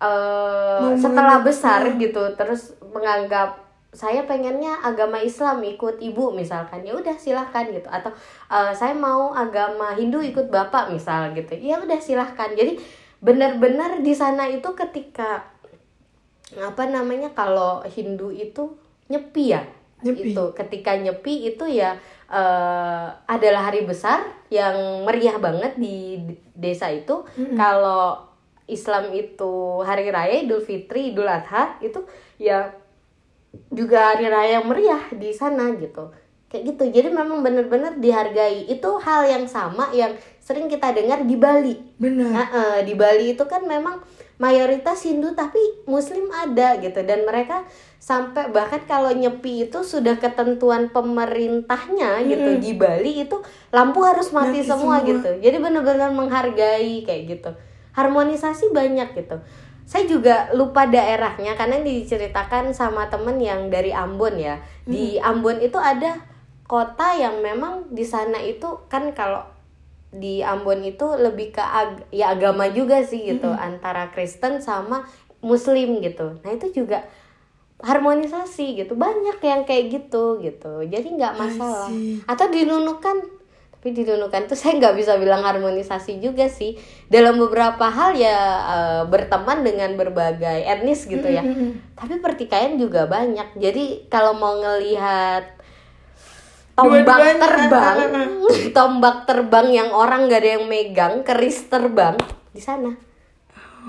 eh setelah besar gitu terus menganggap saya pengennya agama Islam ikut ibu misalkan ya udah silahkan gitu. Atau eh, saya mau agama Hindu ikut bapak misal gitu ya udah silahkan. Jadi benar-benar di sana itu ketika apa namanya kalau Hindu itu nyepi ya Nyepi. itu. Ketika nyepi itu ya eh, adalah hari besar yang meriah banget di desa itu. Kalau Islam itu hari raya Idul Fitri Idul Adha itu ya juga hari raya yang meriah di sana gitu. Kayak gitu. Jadi memang benar-benar dihargai. Itu hal yang sama yang sering kita dengar di Bali. Benar. Nah, eh, di Bali itu kan memang mayoritas Hindu tapi Muslim ada gitu. Dan mereka sampai bahkan kalau nyepi itu sudah ketentuan pemerintahnya gitu. Di Bali itu lampu harus mati, Mati semua, semua. gitu. Jadi benar-benar menghargai kayak gitu. Harmonisasi banyak gitu saya juga lupa daerahnya karena diceritakan sama temen yang dari Ambon ya di Ambon itu ada kota yang memang di sana itu kan kalau di Ambon itu lebih ke ag- ya agama juga sih gitu antara Kristen sama Muslim gitu. Nah itu juga harmonisasi gitu banyak yang kayak gitu gitu. Jadi nggak masalah. Atau dinunukan tapi dinunukan tuh [laughs] saya nggak bisa bilang harmonisasi juga sih. Dalam beberapa hal ya eh, berteman dengan berbagai etnis gitu ya. Tapi pertikaian juga banyak. Jadi kalau mau ngelihat tombak Dua-duanya. terbang [laughs] [laughs] tombak terbang yang orang gak ada yang megang keris terbang di sana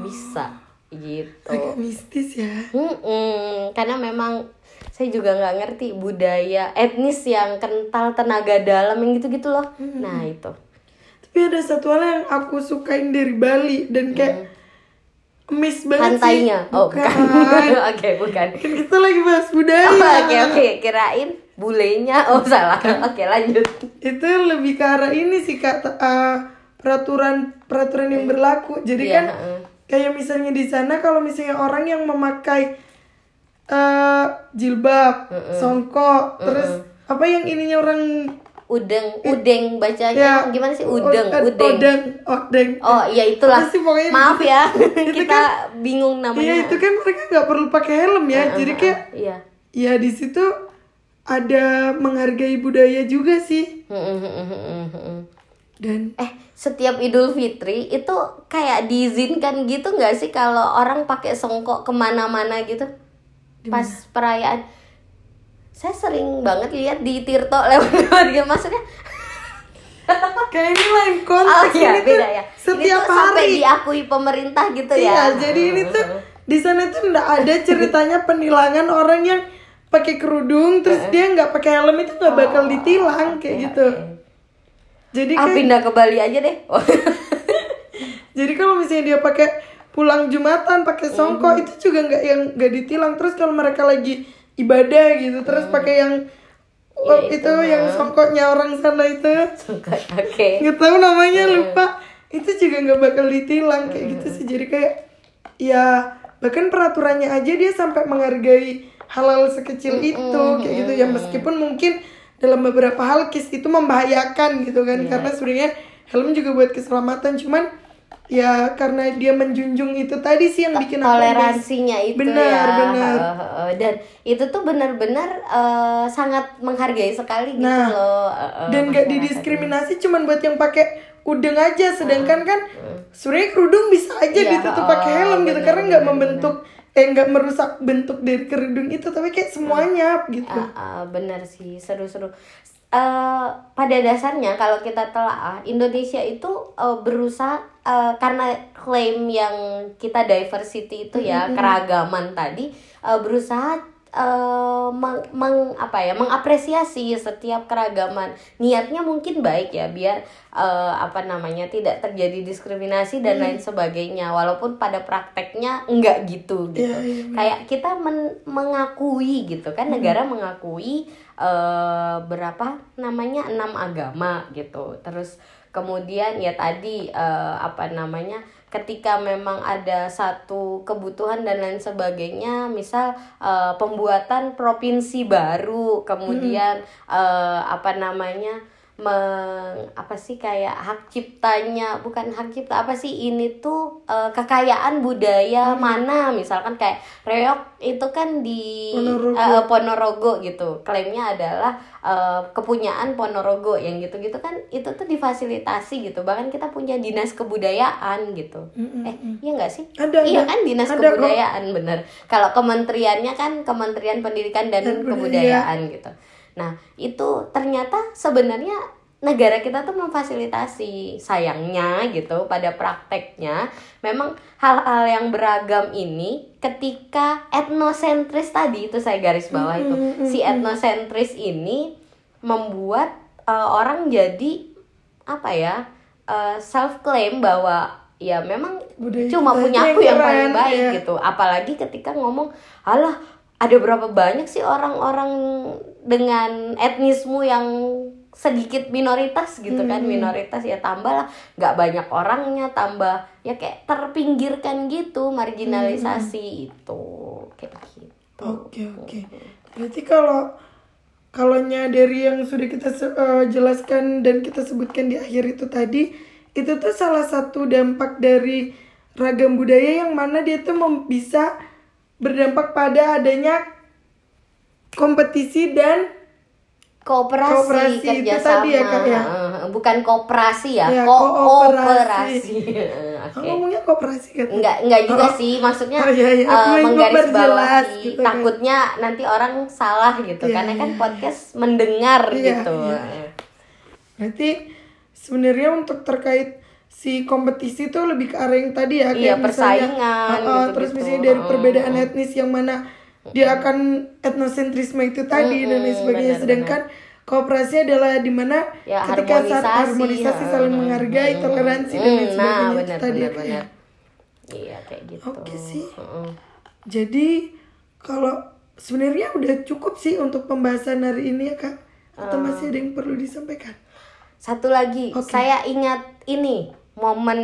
bisa gitu agak mistis ya Mm-mm, karena memang saya juga nggak ngerti budaya etnis yang kental tenaga dalam yang gitu-gitu loh. Nah itu. Tapi ada satu hal yang aku sukain dari Bali dan kayak miss banget pantainya? Sih oh bukan, [laughs] oke bukan. Kan kita lagi bahas budaya. Oh, oke oke. Kirain bulenya. Oh salah. Oke lanjut. Itu lebih ke arah ini sih kak. Eh, peraturan peraturan yang berlaku. Jadi Iya, kan kayak misalnya di sana kalau misalnya orang yang memakai eh jilbab songkok terus apa yang ininya orang udeng udeng bacanya ya. gimana sih? Udeng o- udeng. odeng odeng. Oh iya itulah. Apa sih pokoknya? Maaf ya, [laughs] Itu kita bingung namanya. Iya itu kan mereka nggak perlu pakai helm ya. Jadi kayak Iya. ya di situ ada menghargai budaya juga sih. Dan Eh setiap Idul Fitri itu kayak diizinkan gitu nggak sih kalau orang pakai songkok ke mana-mana gitu pas perayaan? Saya sering banget lihat di Tirto lewat-lewat gitu [laughs] maksudnya. kayak ini lain Oh konteks iya ini tuh beda ya. setiap ini tuh sampai hari diakui pemerintah gitu Iya, ya. jadi ini tuh di sana tuh nggak ada ceritanya penilangan orang yang pakai kerudung terus dia nggak pakai helm itu nggak bakal ditilang kayak Oke, gitu. oke. Jadi Ah kayak pindah ke Bali aja deh. Oh. [laughs] jadi kalau misalnya dia pakai pulang jumatan pakai songkok itu juga nggak yang nggak ditilang. Terus kalau mereka lagi ibadah gitu terus pakai yang oh, Iya, itu yang songkoknya orang sana itu. Oke. [laughs] nggak tahu namanya lupa. Itu juga nggak bakal ditilang kayak gitu sih. Jadi kayak ya bahkan peraturannya aja dia sampai menghargai halal sekecil itu kayak gitu. Ya meskipun mungkin dalam beberapa hal kis itu membahayakan gitu kan. Karena sebenarnya helm juga buat keselamatan. Cuman ya karena dia menjunjung itu tadi sih yang bikin aku toleransinya itu Benar, ya. benar. Dan itu tuh benar-benar eh, sangat menghargai sekali gitu Nah, loh eh, dan masyarakatnya. didiskriminasi cuman buat yang pakai udeng aja. Sedangkan kan sebenarnya kerudung bisa aja Iya, ditutup oh, pakai helm gitu bener, karena nggak bener, membentuk eh nggak merusak bentuk dari kerudung itu tapi kayak semuanya gitu. Ah, ah, benar sih seru-seru Eh, pada dasarnya kalau kita telah Indonesia itu eh, berusaha eh, karena klaim yang kita diversity itu ya keragaman tadi eh, berusaha eh, meng, meng- apa ya mengapresiasi setiap keragaman. Niatnya mungkin baik ya biar eh, apa namanya tidak terjadi diskriminasi dan lain sebagainya. Walaupun pada prakteknya enggak gitu gitu. Iya, iya, kayak kita men- mengakui gitu kan negara mengakui eh, berapa namanya enam agama gitu. Terus kemudian ya tadi eh, apa namanya ketika memang ada satu kebutuhan dan lain sebagainya misal eh, pembuatan provinsi baru kemudian eh, apa namanya meng apa sih kayak hak ciptanya bukan hak cipta apa sih ini tuh eh, kekayaan budaya mana? Misalkan kayak reok itu kan di Ponorogo. eh, Ponorogo gitu. Klaimnya adalah eh, kepunyaan Ponorogo yang gitu-gitu kan itu tuh difasilitasi gitu. Bahkan kita punya dinas kebudayaan gitu. Eh iya nggak sih? Ada, iya ada. kan dinas Ada kok. kebudayaan bener. Kalau kementeriannya kan Kementerian Pendidikan dan, Dan Kebudayaan gitu nah itu ternyata sebenarnya negara kita tuh memfasilitasi sayangnya gitu pada prakteknya. Memang hal-hal yang beragam ini ketika etnosentris tadi itu saya garis bawah itu. si etnosentris ini membuat uh, orang jadi apa ya self claim bahwa ya memang Budaya cuma punya aku yang yang paling baik iya. gitu. Apalagi ketika ngomong alah ada berapa banyak sih orang-orang dengan etnismu yang sedikit minoritas gitu kan? Hmm. minoritas ya tambah lah. Nggak banyak orangnya tambah ya kayak terpinggirkan gitu marginalisasi itu. Kayak gitu Oke oke. Berarti kalau kalau dari yang sudah kita eh, jelaskan dan kita sebutkan di akhir itu tadi, itu tuh salah satu dampak dari ragam budaya yang mana dia tuh bisa berdampak pada adanya kompetisi dan kooperasi, Kooperasi itu kerjasama tadi ya, Kak, ya? Heeh, bukan kooperasi ya, Ya, kooperasi Heeh, [laughs] Aku oke ngomongnya kooperasi kan? Enggak, enggak juga Oh, sih, maksudnya Oh, iya, iya. eh, Aku mau menggarisbawahi gitu kan. takutnya nanti orang salah gitu, Iya, karena kan iya. podcast mendengar Iya, gitu. iya. Berarti sebenarnya untuk terkait si kompetisi itu lebih ke arah yang tadi ya Iya, misalnya, persaingan uh, uh, gitu-gitu. terus misalnya dari Mm, perbedaan etnis yang mana dia akan etnosentrisme itu tadi dan lain Mm, sebagainya benar, sedangkan kooperasi adalah di mana Ya, ketika saat harmonisasi, ya. saling menghargai toleransi dan lain Hmm, sebagainya nah, itu benar tadi benar benar. Iya, kayak gitu. Oke sih. Heeh. Jadi kalau sebenarnya udah cukup sih untuk pembahasan hari ini ya kak atau Ah. masih ada yang perlu disampaikan? Satu lagi, Oke. saya ingat ini momen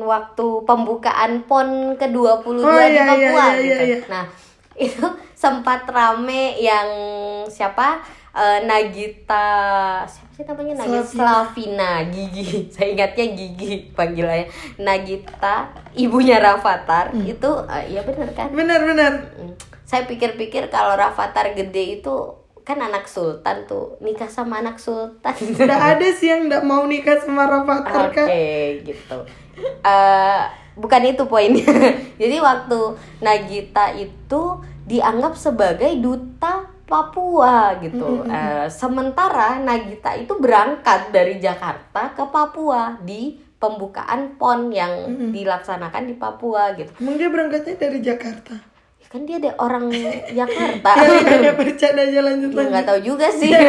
waktu pembukaan PON ke-22 Oh, di iya, iya, Papua iya, iya, gitu. iya. Nah, [laughs] itu sempat rame yang siapa? Eh, Nagita siapa sih namanya Nagita Slavina Gigi [laughs] saya ingatnya Gigi panggilannya Nagita ibunya Rafathar Hmm. itu eh, ya benar kan Benar-benar. Mm. Saya pikir-pikir kalau Rafathar gede itu kan anak sultan tuh nikah sama anak sultan. [laughs] Nggak ada sih yang nggak mau nikah sama Rafathar Oke kak. gitu. Eh, bukan itu poinnya. [laughs] Jadi waktu Nagita itu dianggap sebagai duta Papua gitu. Eh, sementara Nagita itu berangkat dari Jakarta ke Papua di pembukaan PON yang dilaksanakan di Papua gitu. Emang dia berangkatnya dari Jakarta. Kan dia ada orang [laughs] Jakarta. Ya, ya, ya bercanda aja lanjut lanjut. nggak tahu juga sih. [laughs]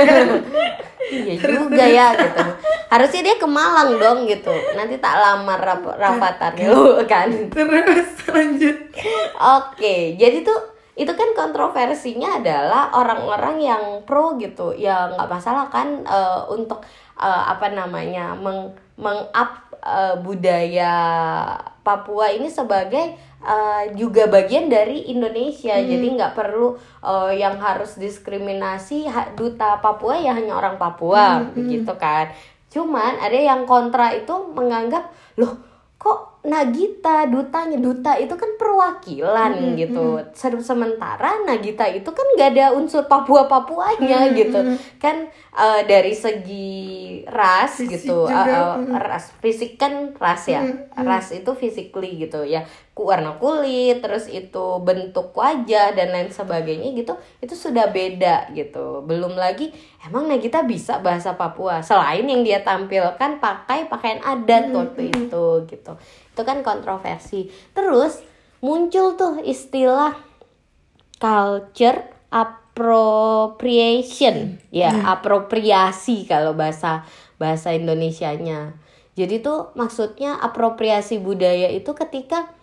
Iya. Juga ya gitu. Harusnya dia ke Malang dong gitu. Nanti tak lamar Raf Rafathar lu kan. Terus lanjut. oke jadi tuh itu kan kontroversinya adalah orang-orang yang pro gitu. Ya nggak masalah kan eh, untuk eh, apa namanya meng mengup eh, budaya Papua ini sebagai eh, juga bagian dari Indonesia. Jadi nggak perlu eh, yang harus diskriminasi ha- duta Papua ya hanya orang Papua begitu kan. Cuman ada yang kontra itu menganggap loh kok Nagita dutanya duta itu kan perwakilan gitu. Se- sementara Nagita itu kan nggak ada unsur Papua Papuanya gitu. kan eh, dari segi ras Fisik gitu juga, eh, mm. ras fisik kan ras ya. Ras itu physically gitu ya warna kulit terus itu bentuk wajah dan lain sebagainya gitu itu sudah beda gitu. Belum lagi emang Nagita bisa bahasa Papua? Selain yang dia tampilkan pakai pakaian adat waktu itu gitu. Itu kan kontroversi. Terus muncul tuh istilah culture appropriation. Ya apropriasi kalau bahasa bahasa Indonesianya. Jadi tuh maksudnya apropriasi budaya itu ketika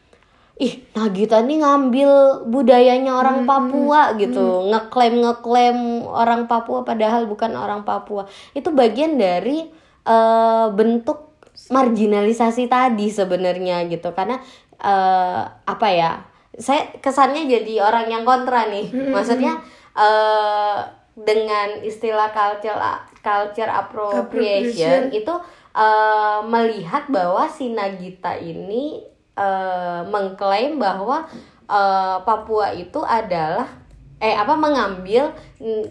ih Nagita nih ngambil budayanya orang Papua gitu. Ngeklaim ngeklaim orang Papua padahal bukan orang Papua. Itu bagian dari eh, bentuk marginalisasi tadi sebenarnya gitu. Karena eh, apa ya saya kesannya jadi orang yang kontra nih. Maksudnya eh dengan istilah culture culture Appropriation. appropriation, itu eh, melihat bahwa si Nagita ini eh, mengklaim bahwa eh, Papua itu adalah eh apa mengambil mm,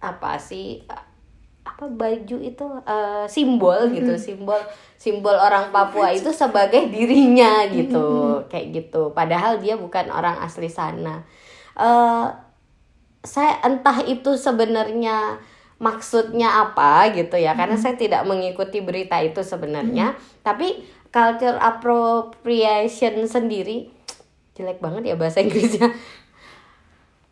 apa sih apa baju itu eh, simbol gitu simbol simbol orang Papua itu sebagai dirinya gitu kayak gitu. Padahal dia bukan orang asli sana. Eh saya entah itu sebenarnya maksudnya apa gitu ya karena saya tidak mengikuti berita itu sebenarnya. Tapi culture appropriation sendiri. Jelek banget ya bahasa Inggrisnya.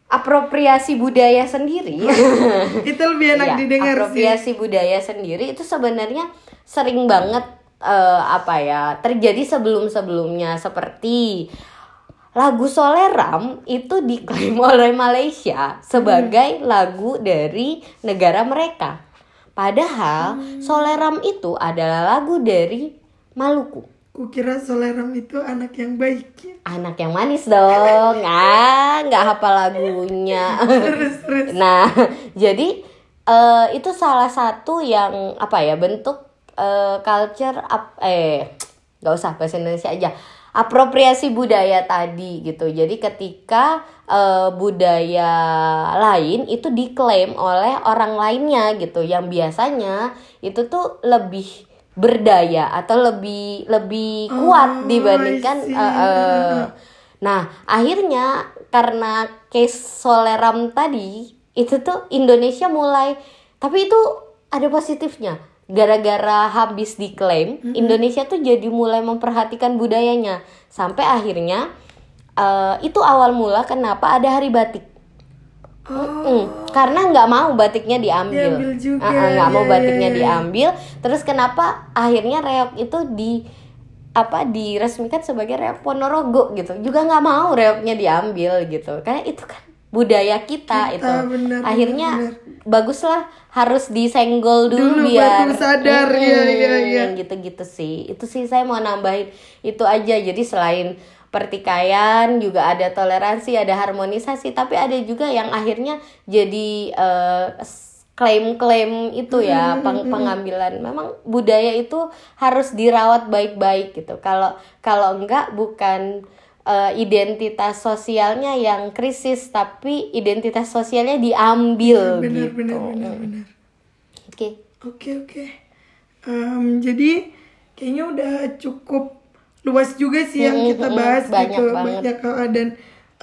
Apropriasi budaya sendiri. [laughs] Itu lebih enak Iya, didengar sih. apropriasi budaya sendiri itu sebenarnya sering banget eh, apa ya terjadi sebelum sebelumnya seperti lagu Soleram itu diklaim [laughs] oleh Malaysia sebagai lagu dari negara mereka. Padahal Soleram itu adalah lagu dari Maluku. Kukira Soleram itu anak yang baik. Anak yang manis dong. [laughs] Ah, nggak hafal lagunya. Terus terus. Nah, [laughs] jadi eh, itu salah satu yang apa ya bentuk eh, culture ap- eh nggak usah bahasa Indonesia aja apropriasi budaya tadi gitu. Jadi ketika eh, budaya lain itu diklaim oleh orang lainnya gitu, yang biasanya itu tuh lebih berdaya atau lebih lebih kuat Oh, dibandingkan eh, eh, Nah, akhirnya karena case Soleram tadi itu tuh Indonesia mulai tapi itu ada positifnya. Gara-gara habis diklaim, Indonesia tuh jadi mulai memperhatikan budayanya sampai akhirnya eh, itu awal mula kenapa ada hari batik. Oh, Mm, karena nggak mau batiknya diambil, Diambil juga, Ah, ah, nggak mau ya, batiknya ya, ya. diambil. Terus kenapa akhirnya reok itu di apa diresmikan sebagai reok Ponorogo gitu? Juga nggak mau reoknya diambil gitu, karena itu kan budaya kita, Kita, itu. benar, akhirnya benar, baguslah harus disenggol dulu, Dulu biar sadar, ya, ya, ya. gitu-gitu sih. Itu sih saya mau nambahin itu aja. Jadi selain pertikaian juga ada toleransi, ada harmonisasi, tapi ada juga yang akhirnya jadi s- klaim-klaim itu ya peng- pengambilan. Memang budaya itu harus dirawat baik-baik gitu. Kalau kalau enggak bukan eh, identitas sosialnya yang krisis, tapi identitas sosialnya diambil benar gitu. benar benar benar. Oke. Oke oke. Jadi kayaknya udah cukup luas juga sih yang kita bahas banyak gitu banget. banyak dan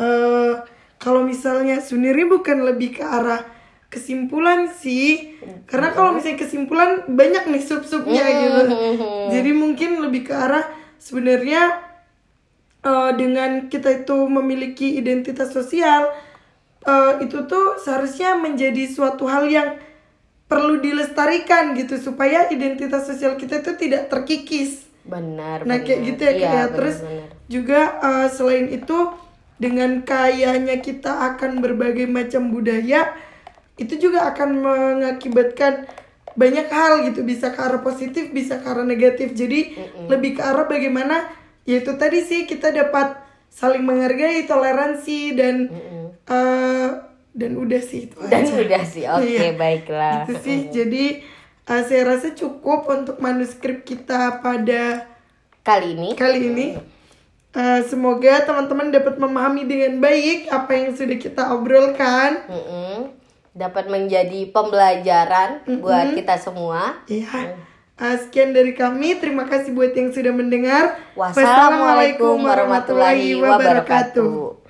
eh, kalau misalnya sebenarnya bukan lebih ke arah kesimpulan sih karena kalau misalnya kesimpulan banyak nih sub-subnya gitu. jadi mungkin lebih ke arah sebenarnya eh, dengan kita itu memiliki identitas sosial eh, itu tuh seharusnya menjadi suatu hal yang perlu dilestarikan gitu supaya identitas sosial kita itu tidak terkikis. Benar. Nah kayak gitu ya Iya, kayak terus juga eh, selain itu dengan kayanya kita akan berbagai macam budaya itu juga akan mengakibatkan banyak hal gitu. Bisa ke arah positif bisa ke arah negatif. Jadi lebih ke arah bagaimana yaitu tadi sih kita dapat saling menghargai toleransi dan eh, dan udah sih itu Dan aja. udah sih, [laughs] oke Iya. baiklah. Itu sih. Jadi eh, saya rasa cukup untuk manuskrip kita pada Kali ini kali ini. Eh, semoga teman-teman dapat memahami dengan baik apa yang sudah kita obrolkan. mm-mm, dapat menjadi pembelajaran buat kita semua. Ya. Eh, sekian dari kami. Terima kasih buat yang sudah mendengar. Wassalamualaikum warahmatullahi wabarakatuh.